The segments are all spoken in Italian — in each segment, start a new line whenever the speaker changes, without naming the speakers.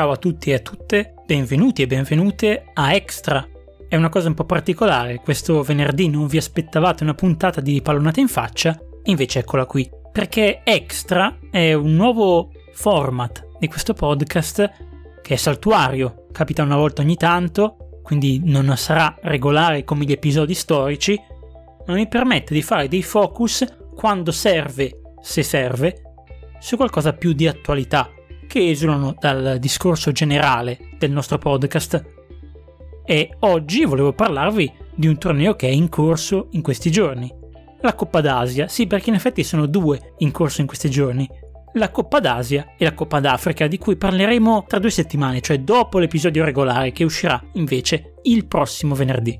Ciao a tutti e a tutte, benvenuti e benvenute a Extra. È una cosa un po' particolare, questo venerdì non vi aspettavate una puntata di pallonata in faccia, invece eccola qui, perché Extra è un nuovo format di questo podcast che è saltuario, capita una volta ogni tanto, quindi non sarà regolare come gli episodi storici, ma mi permette di fare dei focus quando serve, se serve, su qualcosa più di attualità, che esulano dal discorso generale del nostro podcast. E oggi volevo parlarvi di un torneo che è in corso in questi giorni. La Coppa d'Asia, sì perché in effetti sono due in corso in questi giorni. La Coppa d'Asia e la Coppa d'Africa di cui parleremo tra due settimane, cioè dopo l'episodio regolare che uscirà invece il prossimo venerdì.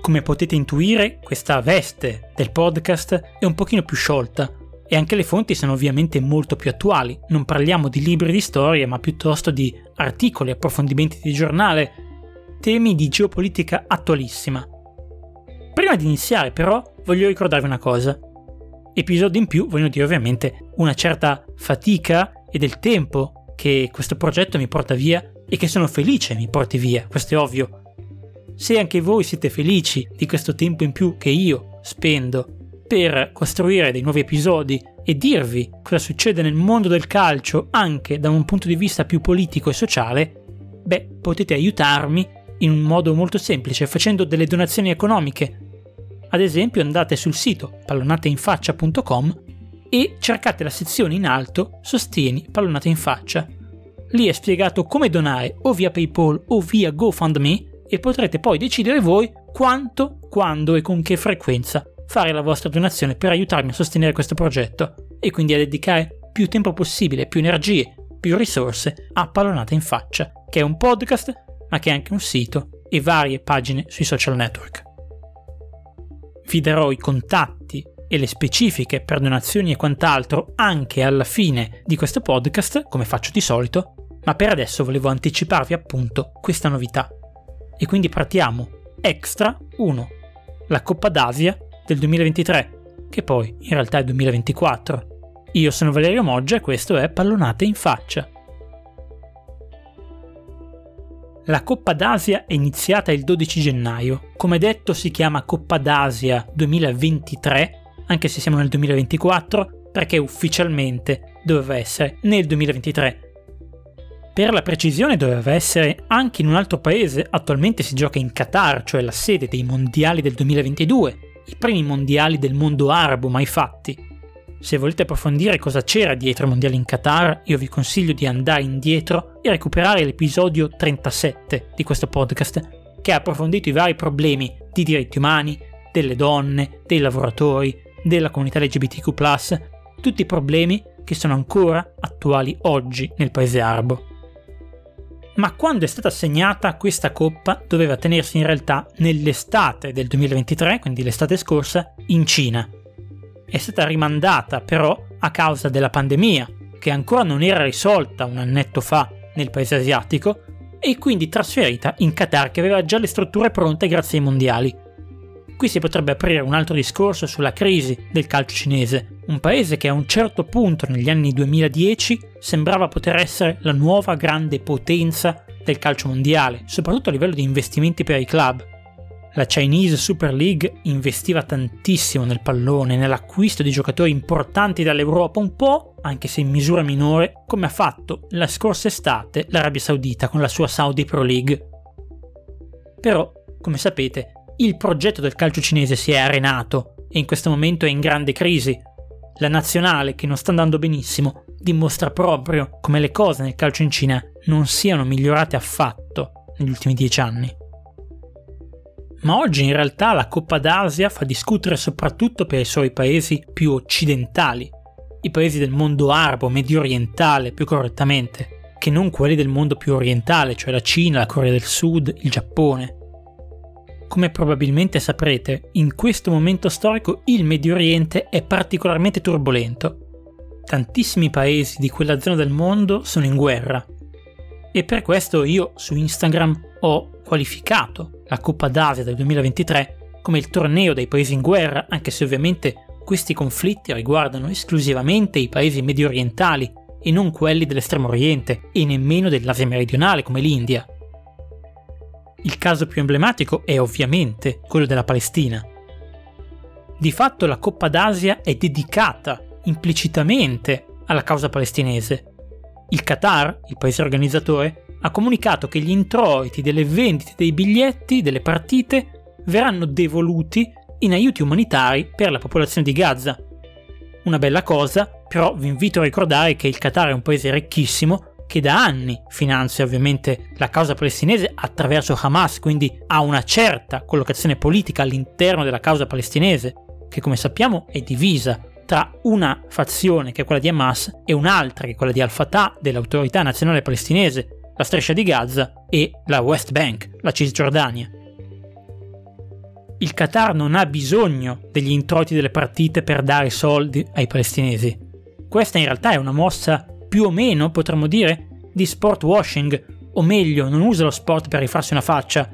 Come potete intuire, questa veste del podcast è un pochino più sciolta, e anche le fonti sono ovviamente molto più attuali. Non parliamo di libri di storia, ma piuttosto di articoli, approfondimenti di giornale, temi di geopolitica attualissima. Prima di iniziare, però, voglio ricordarvi una cosa. Episodi in più vogliono dire ovviamente una certa fatica e del tempo che questo progetto mi porta via e che sono felice mi porti via, questo è ovvio. Se anche voi siete felici di questo tempo in più che io spendo per costruire dei nuovi episodi e dirvi cosa succede nel mondo del calcio anche da un punto di vista più politico e sociale, beh, potete aiutarmi in un modo molto semplice facendo delle donazioni economiche. Ad esempio andate sul sito pallonateinfaccia.com e cercate la sezione in alto Sostieni Pallonate in Faccia. Lì è spiegato come donare o via PayPal o via GoFundMe e potrete poi decidere voi quanto, quando e con che frequenza fare la vostra donazione per aiutarmi a sostenere questo progetto e quindi a dedicare più tempo possibile, più energie, più risorse a Pallonata in Faccia, che è un podcast ma che è anche un sito e varie pagine sui social network. Vi darò i contatti e le specifiche per donazioni e quant'altro anche alla fine di questo podcast, come faccio di solito, ma per adesso volevo anticiparvi appunto questa novità. E quindi partiamo. Extra 1. La Coppa d'Asia del 2023, che poi in realtà è 2024. Io sono Valerio Moggia e questo è Pallonate in faccia. La Coppa d'Asia è iniziata il 12 gennaio. Come detto si chiama Coppa d'Asia 2023, anche se siamo nel 2024, perché ufficialmente doveva essere nel 2023. Per la precisione doveva essere anche in un altro paese, attualmente si gioca in Qatar, cioè la sede dei mondiali del 2022, i primi mondiali del mondo arabo mai fatti. Se volete approfondire cosa c'era dietro i mondiali in Qatar, io vi consiglio di andare indietro e recuperare l'episodio 37 di questo podcast, che ha approfondito i vari problemi di diritti umani, delle donne, dei lavoratori, della comunità LGBTQ, tutti i problemi che sono ancora attuali oggi nel paese arabo ma quando è stata assegnata questa coppa doveva tenersi in realtà nell'estate del 2023, quindi l'estate scorsa, in Cina. È stata rimandata però a causa della pandemia, che ancora non era risolta un annetto fa nel paese asiatico, e quindi trasferita in Qatar che aveva già le strutture pronte grazie ai mondiali. Qui si potrebbe aprire un altro discorso sulla crisi del calcio cinese, un paese che a un certo punto negli anni 2010 sembrava poter essere la nuova grande potenza del calcio mondiale, soprattutto a livello di investimenti per i club. La Chinese Super League investiva tantissimo nel pallone, nell'acquisto di giocatori importanti dall'Europa, un po', anche se in misura minore, come ha fatto la scorsa estate l'Arabia Saudita con la sua Saudi Pro League. Però, come sapete, il progetto del calcio cinese si è arenato e in questo momento è in grande crisi. La nazionale, che non sta andando benissimo, dimostra proprio come le cose nel calcio in Cina non siano migliorate affatto negli ultimi dieci anni. Ma oggi in realtà la Coppa d'Asia fa discutere soprattutto per i suoi paesi più occidentali, i paesi del mondo arabo, medio orientale più correttamente, che non quelli del mondo più orientale, cioè la Cina, la Corea del Sud, il Giappone. Come probabilmente saprete, in questo momento storico il Medio Oriente è particolarmente turbolento tantissimi paesi di quella zona del mondo sono in guerra. E per questo io su Instagram ho qualificato la Coppa d'Asia del 2023 come il torneo dei paesi in guerra, anche se ovviamente questi conflitti riguardano esclusivamente i paesi medio orientali e non quelli dell'estremo oriente e nemmeno dell'Asia meridionale come l'India. Il caso più emblematico è ovviamente quello della Palestina. Di fatto la Coppa d'Asia è dedicata implicitamente alla causa palestinese. Il Qatar, il paese organizzatore, ha comunicato che gli introiti delle vendite dei biglietti delle partite verranno devoluti in aiuti umanitari per la popolazione di Gaza. Una bella cosa, però vi invito a ricordare che il Qatar è un paese ricchissimo che da anni finanzia ovviamente la causa palestinese attraverso Hamas, quindi ha una certa collocazione politica all'interno della causa palestinese, che come sappiamo è divisa tra una fazione che è quella di Hamas e un'altra che è quella di Al-Fatah dell'autorità nazionale palestinese, la striscia di Gaza e la West Bank, la Cisgiordania. Il Qatar non ha bisogno degli introiti delle partite per dare soldi ai palestinesi. Questa in realtà è una mossa più o meno, potremmo dire, di sport washing, o meglio, non usa lo sport per rifarsi una faccia,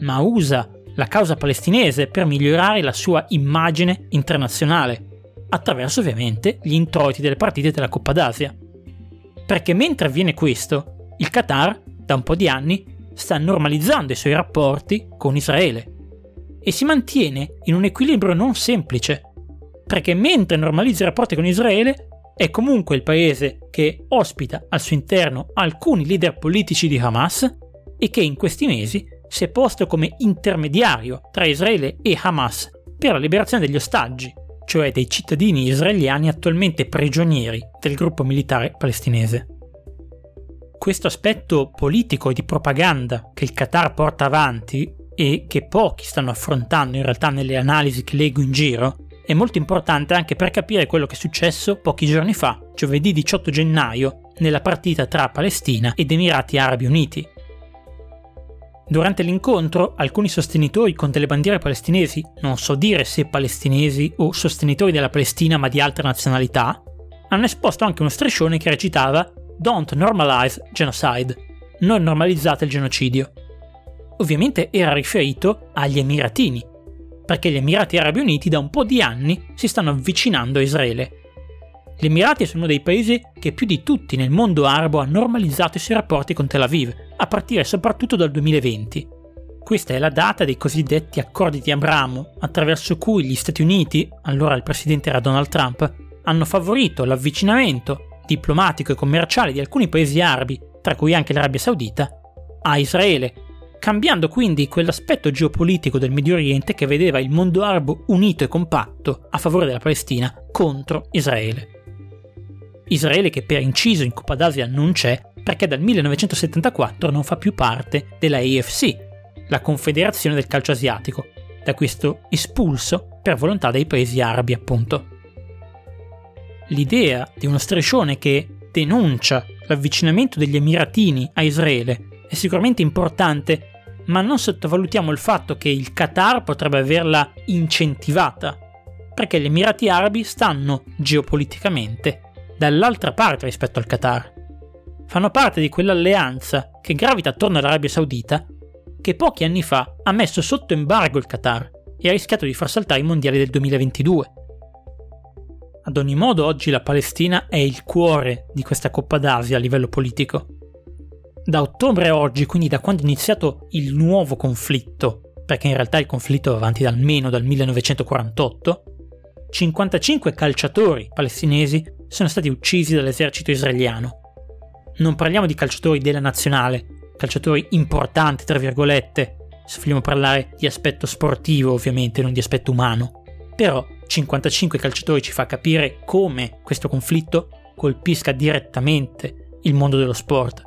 ma usa la causa palestinese per migliorare la sua immagine internazionale, attraverso ovviamente gli introiti delle partite della Coppa d'Asia. Perché mentre avviene questo, il Qatar, da un po' di anni, sta normalizzando i suoi rapporti con Israele e si mantiene in un equilibrio non semplice, perché mentre normalizza i rapporti con Israele, è comunque il paese che ospita al suo interno alcuni leader politici di Hamas e che in questi mesi si è posto come intermediario tra Israele e Hamas per la liberazione degli ostaggi, cioè dei cittadini israeliani attualmente prigionieri del gruppo militare palestinese. Questo aspetto politico e di propaganda che il Qatar porta avanti e che pochi stanno affrontando in realtà nelle analisi che leggo in giro, è molto importante anche per capire quello che è successo pochi giorni fa, giovedì 18 gennaio, nella partita tra Palestina ed Emirati Arabi Uniti. Durante l'incontro, alcuni sostenitori con delle bandiere palestinesi, non so dire se palestinesi o sostenitori della Palestina ma di altre nazionalità, hanno esposto anche uno striscione che recitava Don't normalize genocide. Non normalizzate il genocidio. Ovviamente era riferito agli Emiratini, perché gli Emirati Arabi Uniti da un po' di anni si stanno avvicinando a Israele. Gli Emirati sono uno dei paesi che più di tutti nel mondo arabo ha normalizzato i suoi rapporti con Tel Aviv, a partire soprattutto dal 2020. Questa è la data dei cosiddetti accordi di Abramo, attraverso cui gli Stati Uniti, allora il presidente era Donald Trump, hanno favorito l'avvicinamento diplomatico e commerciale di alcuni paesi arabi, tra cui anche l'Arabia Saudita, a Israele, cambiando quindi quell'aspetto geopolitico del Medio Oriente che vedeva il mondo arabo unito e compatto a favore della Palestina contro Israele. Israele che per inciso in Coppa d'Asia non c'è perché dal 1974 non fa più parte della AFC, la Confederazione del Calcio Asiatico, da questo espulso per volontà dei paesi arabi appunto l'idea di uno striscione che denuncia l'avvicinamento degli Emiratini a Israele è sicuramente importante, ma non sottovalutiamo il fatto che il Qatar potrebbe averla incentivata, perché gli Emirati Arabi stanno geopoliticamente dall'altra parte rispetto al Qatar. Fanno parte di quell'alleanza che gravita attorno all'Arabia Saudita che pochi anni fa ha messo sotto embargo il Qatar e ha rischiato di far saltare i mondiali del 2022. Ad ogni modo oggi la Palestina è il cuore di questa Coppa d'Asia a livello politico. Da ottobre a oggi, quindi da quando è iniziato il nuovo conflitto, perché in realtà il conflitto va avanti almeno dal 1948, 55 calciatori palestinesi sono stati uccisi dall'esercito israeliano. Non parliamo di calciatori della nazionale, calciatori importanti, tra virgolette, se vogliamo parlare di aspetto sportivo ovviamente, non di aspetto umano. Però 55 calciatori ci fa capire come questo conflitto colpisca direttamente il mondo dello sport.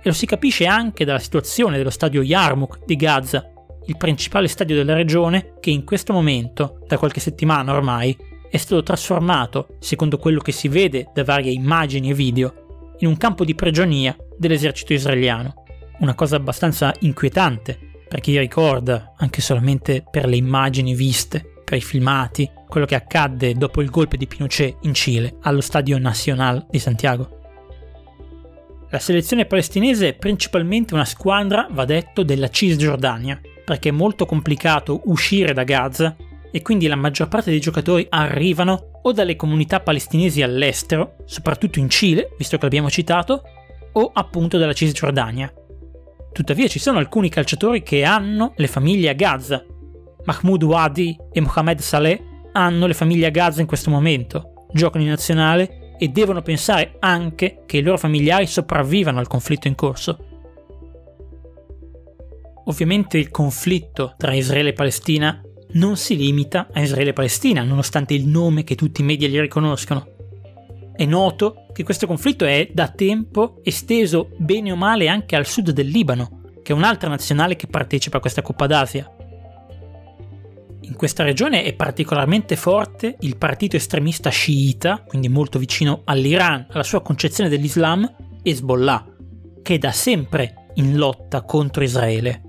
E lo si capisce anche dalla situazione dello stadio Yarmouk di Gaza, il principale stadio della regione che in questo momento, da qualche settimana ormai, è stato trasformato, secondo quello che si vede da varie immagini e video, in un campo di prigionia dell'esercito israeliano. Una cosa abbastanza inquietante per chi ricorda, anche solamente per le immagini viste, per i filmati, quello che accadde dopo il golpe di Pinochet in Cile, allo Stadio Nacional di Santiago. La selezione palestinese è principalmente una squadra, va detto, della Cisgiordania, perché è molto complicato uscire da Gaza e quindi la maggior parte dei giocatori arrivano o dalle comunità palestinesi all'estero, soprattutto in Cile, visto che l'abbiamo citato, o appunto dalla Cisgiordania. Tuttavia ci sono alcuni calciatori che hanno le famiglie a Gaza. Mahmoud Wadi e Mohamed Saleh hanno le famiglie a Gaza in questo momento, giocano in nazionale e devono pensare anche che i loro familiari sopravvivano al conflitto in corso. Ovviamente il conflitto tra Israele e Palestina non si limita a Israele e Palestina, nonostante il nome che tutti i media gli riconoscono. È noto che questo conflitto è da tempo esteso bene o male anche al sud del Libano, che è un'altra nazionale che partecipa a questa Coppa d'Asia. In questa regione è particolarmente forte il partito estremista sciita, quindi molto vicino all'Iran, alla sua concezione dell'Islam, Hezbollah, che è da sempre in lotta contro Israele.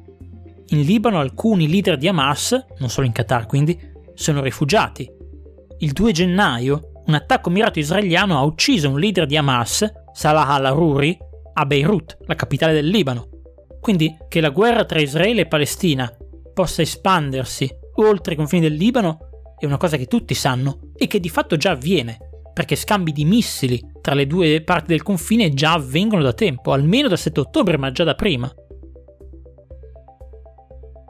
In Libano alcuni leader di Hamas, non solo in Qatar quindi, sono rifugiati. Il 2 gennaio un attacco mirato israeliano ha ucciso un leader di Hamas, Salah al-Aruri, a Beirut, la capitale del Libano. Quindi che la guerra tra Israele e Palestina possa espandersi oltre i confini del Libano è una cosa che tutti sanno e che di fatto già avviene, perché scambi di missili tra le due parti del confine già avvengono da tempo, almeno dal 7 ottobre, ma già da prima.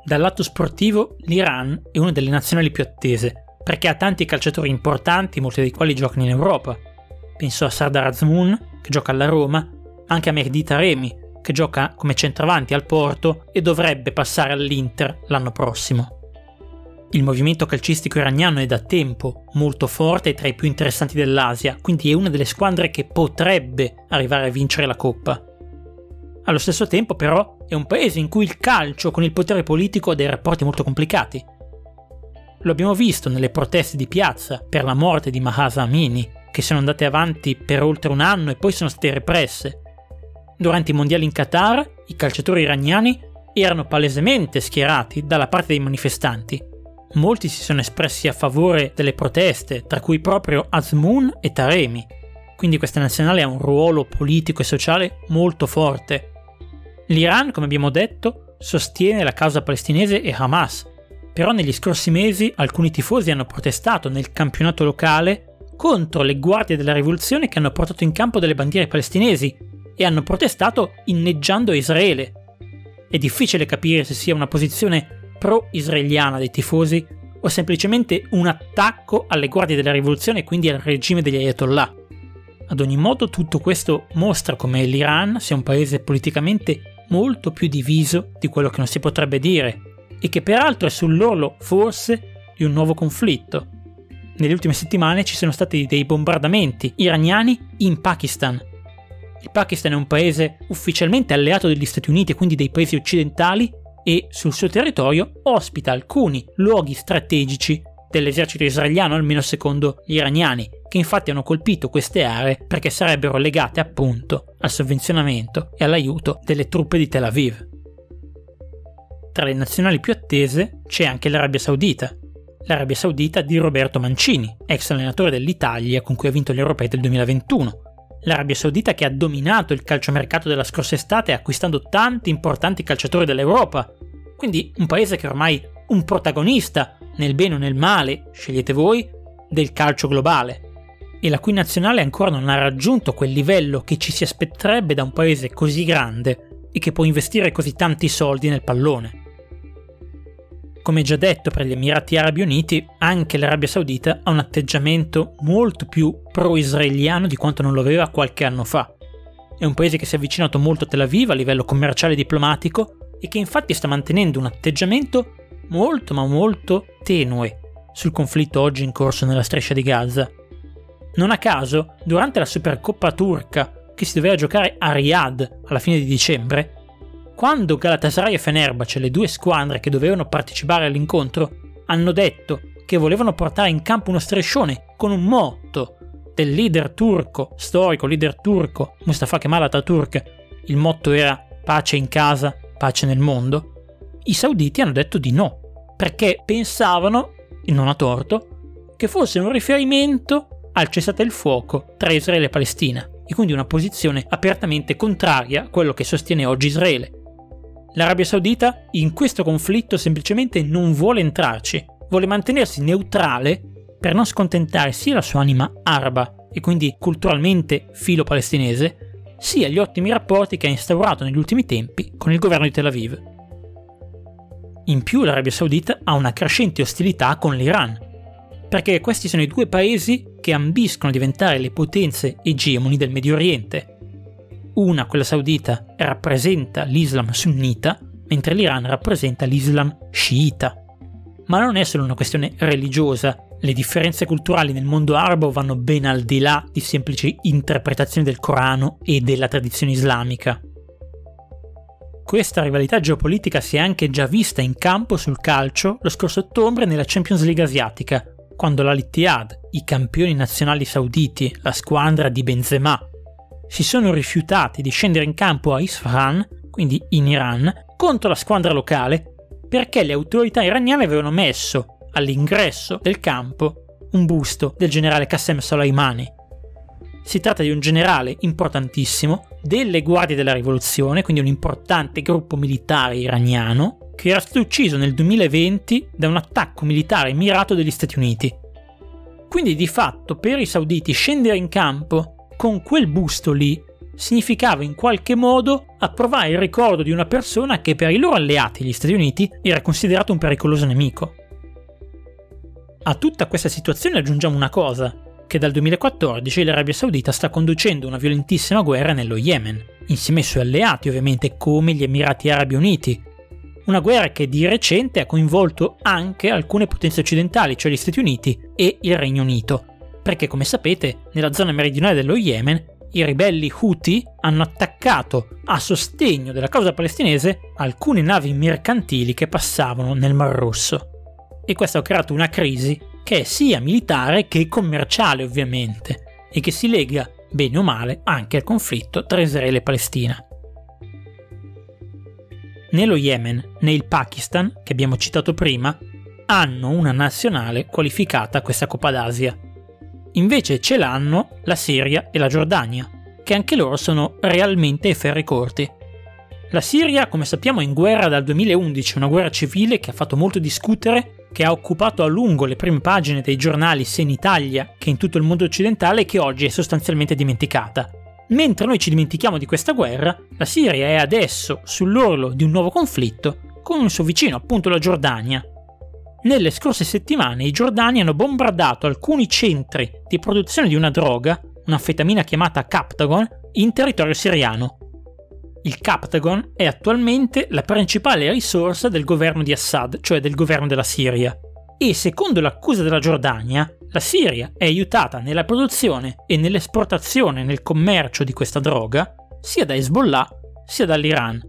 Dal lato sportivo, l'Iran è una delle nazionali più attese, perché ha tanti calciatori importanti, molti dei quali giocano in Europa. Penso a Sardar Azmoun, che gioca alla Roma, anche a Mehdi Taremi, che gioca come centravanti al Porto e dovrebbe passare all'Inter l'anno prossimo. Il movimento calcistico iraniano è da tempo molto forte e tra i più interessanti dell'Asia, quindi è una delle squadre che potrebbe arrivare a vincere la Coppa. Allo stesso tempo, però, è un paese in cui il calcio con il potere politico ha dei rapporti molto complicati. Lo abbiamo visto nelle proteste di piazza per la morte di Mahasa Amini, che sono andate avanti per oltre un anno e poi sono state represse. Durante i mondiali in Qatar, i calciatori iraniani erano palesemente schierati dalla parte dei manifestanti molti si sono espressi a favore delle proteste, tra cui proprio Azmoun e Taremi. Quindi questa nazionale ha un ruolo politico e sociale molto forte. L'Iran, come abbiamo detto, sostiene la causa palestinese e Hamas, però negli scorsi mesi alcuni tifosi hanno protestato nel campionato locale contro le guardie della rivoluzione che hanno portato in campo delle bandiere palestinesi e hanno protestato inneggiando Israele. È difficile capire se sia una posizione pro-israeliana dei tifosi o semplicemente un attacco alle guardie della rivoluzione e quindi al regime degli ayatollah. Ad ogni modo tutto questo mostra come l'Iran sia un paese politicamente molto più diviso di quello che non si potrebbe dire e che peraltro è sull'orlo forse di un nuovo conflitto. Nelle ultime settimane ci sono stati dei bombardamenti iraniani in Pakistan. Il Pakistan è un paese ufficialmente alleato degli Stati Uniti e quindi dei paesi occidentali e sul suo territorio ospita alcuni luoghi strategici dell'esercito israeliano, almeno secondo gli iraniani, che infatti hanno colpito queste aree perché sarebbero legate appunto al sovvenzionamento e all'aiuto delle truppe di Tel Aviv. Tra le nazionali più attese c'è anche l'Arabia Saudita. L'Arabia Saudita di Roberto Mancini, ex allenatore dell'Italia con cui ha vinto gli europei del 2021, L'Arabia Saudita che ha dominato il calciomercato della scorsa estate acquistando tanti importanti calciatori dell'Europa. Quindi un paese che è ormai un protagonista, nel bene o nel male, scegliete voi, del calcio globale. E la cui nazionale ancora non ha raggiunto quel livello che ci si aspetterebbe da un paese così grande e che può investire così tanti soldi nel pallone. Come già detto per gli Emirati Arabi Uniti, anche l'Arabia Saudita ha un atteggiamento molto più pro-israeliano di quanto non lo aveva qualche anno fa. È un paese che si è avvicinato molto a Tel Aviv a livello commerciale e diplomatico e che infatti sta mantenendo un atteggiamento molto ma molto tenue sul conflitto oggi in corso nella striscia di Gaza. Non a caso, durante la Supercoppa turca che si doveva giocare a Riyadh alla fine di dicembre, quando Galatasaray e Fenerbahce, le due squadre che dovevano partecipare all'incontro, hanno detto che volevano portare in campo uno striscione con un motto del leader turco, storico leader turco Mustafa Kemal Atatürk, il motto era pace in casa, pace nel mondo, i sauditi hanno detto di no, perché pensavano, e non a torto, che fosse un riferimento al cessate il fuoco tra Israele e Palestina, e quindi una posizione apertamente contraria a quello che sostiene oggi Israele. L'Arabia Saudita in questo conflitto semplicemente non vuole entrarci vuole mantenersi neutrale per non scontentare sia la sua anima araba e quindi culturalmente filo palestinese, sia gli ottimi rapporti che ha instaurato negli ultimi tempi con il governo di Tel Aviv. In più l'Arabia Saudita ha una crescente ostilità con l'Iran, perché questi sono i due paesi che ambiscono a diventare le potenze egemoni del Medio Oriente. Una, quella saudita, rappresenta l'Islam sunnita, mentre l'Iran rappresenta l'Islam sciita. Ma non è solo una questione religiosa, le differenze culturali nel mondo arabo vanno ben al di là di semplici interpretazioni del Corano e della tradizione islamica. Questa rivalità geopolitica si è anche già vista in campo sul calcio lo scorso ottobre nella Champions League asiatica, quando l'Al-Ittihad, i campioni nazionali sauditi, la squadra di Benzema, si sono rifiutati di scendere in campo a Isfahan, quindi in Iran, contro la squadra locale perché le autorità iraniane avevano messo all'ingresso del campo un busto del generale Qassem Soleimani. Si tratta di un generale importantissimo delle guardie della rivoluzione, quindi un importante gruppo militare iraniano, che era stato ucciso nel 2020 da un attacco militare mirato degli Stati Uniti. Quindi di fatto per i sauditi scendere in campo con quel busto lì. Significava in qualche modo approvare il ricordo di una persona che per i loro alleati, gli Stati Uniti, era considerato un pericoloso nemico. A tutta questa situazione aggiungiamo una cosa, che dal 2014 l'Arabia Saudita sta conducendo una violentissima guerra nello Yemen, insieme ai suoi alleati ovviamente come gli Emirati Arabi Uniti, una guerra che di recente ha coinvolto anche alcune potenze occidentali, cioè gli Stati Uniti e il Regno Unito, perché come sapete nella zona meridionale dello Yemen i ribelli Houthi hanno attaccato a sostegno della causa palestinese alcune navi mercantili che passavano nel Mar Rosso. E questo ha creato una crisi che è sia militare che commerciale ovviamente e che si lega bene o male anche al conflitto tra Israele e Palestina. Né lo Yemen né il Pakistan, che abbiamo citato prima, hanno una nazionale qualificata a questa Coppa d'Asia. Invece ce l'hanno la Siria e la Giordania, che anche loro sono realmente ai ferri corti. La Siria, come sappiamo, è in guerra dal 2011, una guerra civile che ha fatto molto discutere, che ha occupato a lungo le prime pagine dei giornali sia in Italia che in tutto il mondo occidentale e che oggi è sostanzialmente dimenticata. Mentre noi ci dimentichiamo di questa guerra, la Siria è adesso sull'orlo di un nuovo conflitto con un suo vicino, appunto la Giordania. Nelle scorse settimane i giordani hanno bombardato alcuni centri di produzione di una droga, un'anfetamina chiamata Captagon, in territorio siriano. Il Captagon è attualmente la principale risorsa del governo di Assad, cioè del governo della Siria. E secondo l'accusa della Giordania, la Siria è aiutata nella produzione e nell'esportazione nel commercio di questa droga sia da Hezbollah sia dall'Iran.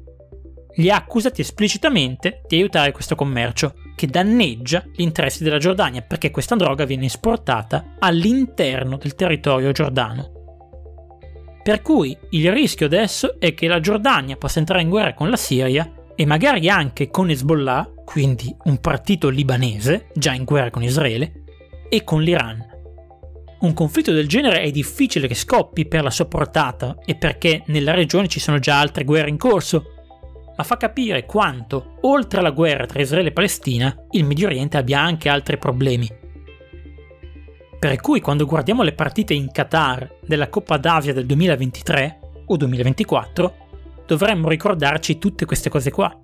Li ha accusati esplicitamente di aiutare questo commercio, che danneggia gli interessi della Giordania perché questa droga viene esportata all'interno del territorio giordano. Per cui il rischio adesso è che la Giordania possa entrare in guerra con la Siria e magari anche con Hezbollah, quindi un partito libanese già in guerra con Israele, e con l'Iran. Un conflitto del genere è difficile che scoppi per la sua portata e perché nella regione ci sono già altre guerre in corso, ma fa capire quanto, oltre alla guerra tra Israele e Palestina, il Medio Oriente abbia anche altri problemi. Per cui quando guardiamo le partite in Qatar della Coppa d'Asia del 2023 o 2024, dovremmo ricordarci tutte queste cose qua.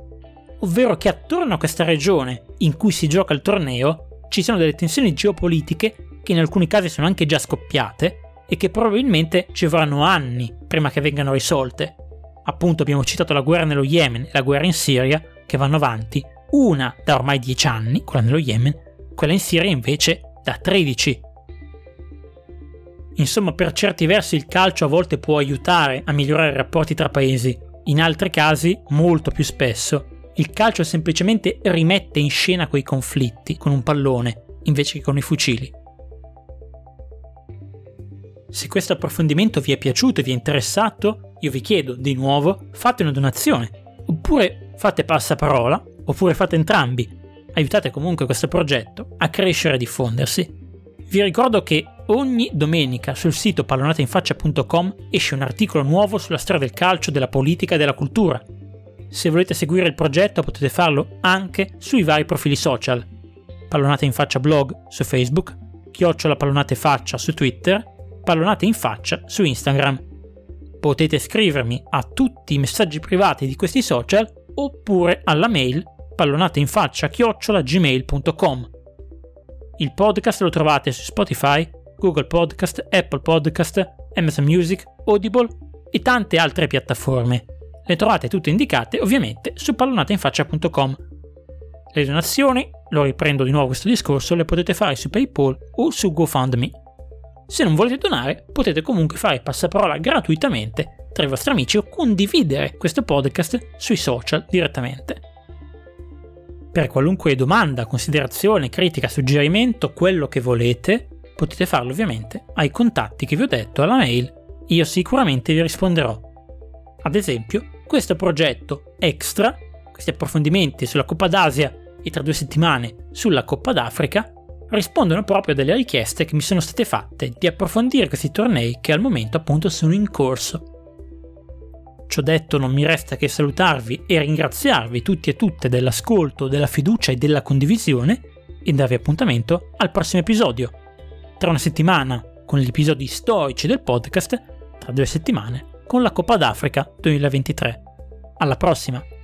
Ovvero che attorno a questa regione in cui si gioca il torneo ci sono delle tensioni geopolitiche che in alcuni casi sono anche già scoppiate e che probabilmente ci vorranno anni prima che vengano risolte. Appunto abbiamo citato la guerra nello Yemen e la guerra in Siria che vanno avanti, una da ormai 10 anni, quella nello Yemen, quella in Siria invece da 13. Insomma, per certi versi il calcio a volte può aiutare a migliorare i rapporti tra paesi, in altri casi, molto più spesso, il calcio semplicemente rimette in scena quei conflitti con un pallone invece che con i fucili. Se questo approfondimento vi è piaciuto e vi è interessato, io vi chiedo di nuovo fate una donazione, oppure fate passaparola, oppure fate entrambi. Aiutate comunque questo progetto a crescere e diffondersi. Vi ricordo che ogni domenica sul sito pallonateinfaccia.com esce un articolo nuovo sulla storia del calcio, della politica e della cultura se volete seguire il progetto potete farlo anche sui vari profili social. Pallonate in faccia blog su Facebook, chiocciola pallonate faccia su Twitter, pallonate in faccia su Instagram. Potete scrivermi a tutti i messaggi privati di questi social oppure alla mail pallonateinfaccia chiocciola gmail.com. Il podcast lo trovate su Spotify, Google Podcast, Apple Podcast, Amazon Music, Audible e tante altre piattaforme. Le trovate tutte indicate ovviamente su pallonateinfaccia.com. Le donazioni, lo riprendo di nuovo questo discorso, le potete fare su PayPal o su GoFundMe. Se non volete donare, potete comunque fare passaparola gratuitamente tra i vostri amici o condividere questo podcast sui social direttamente. Per qualunque domanda, considerazione, critica, suggerimento, quello che volete, potete farlo ovviamente ai contatti che vi ho detto alla mail, io sicuramente vi risponderò. Ad esempio, questo progetto extra, questi approfondimenti sulla Coppa d'Asia e tra due settimane sulla Coppa d'Africa, rispondono proprio delle richieste che mi sono state fatte di approfondire questi tornei che al momento appunto sono in corso. Ciò detto non mi resta che salutarvi e ringraziarvi tutti e tutte dell'ascolto, della fiducia e della condivisione e darvi appuntamento al prossimo episodio. Tra una settimana con gli episodi storici del podcast, tra due settimane con la Coppa d'Africa 2023. Alla prossima!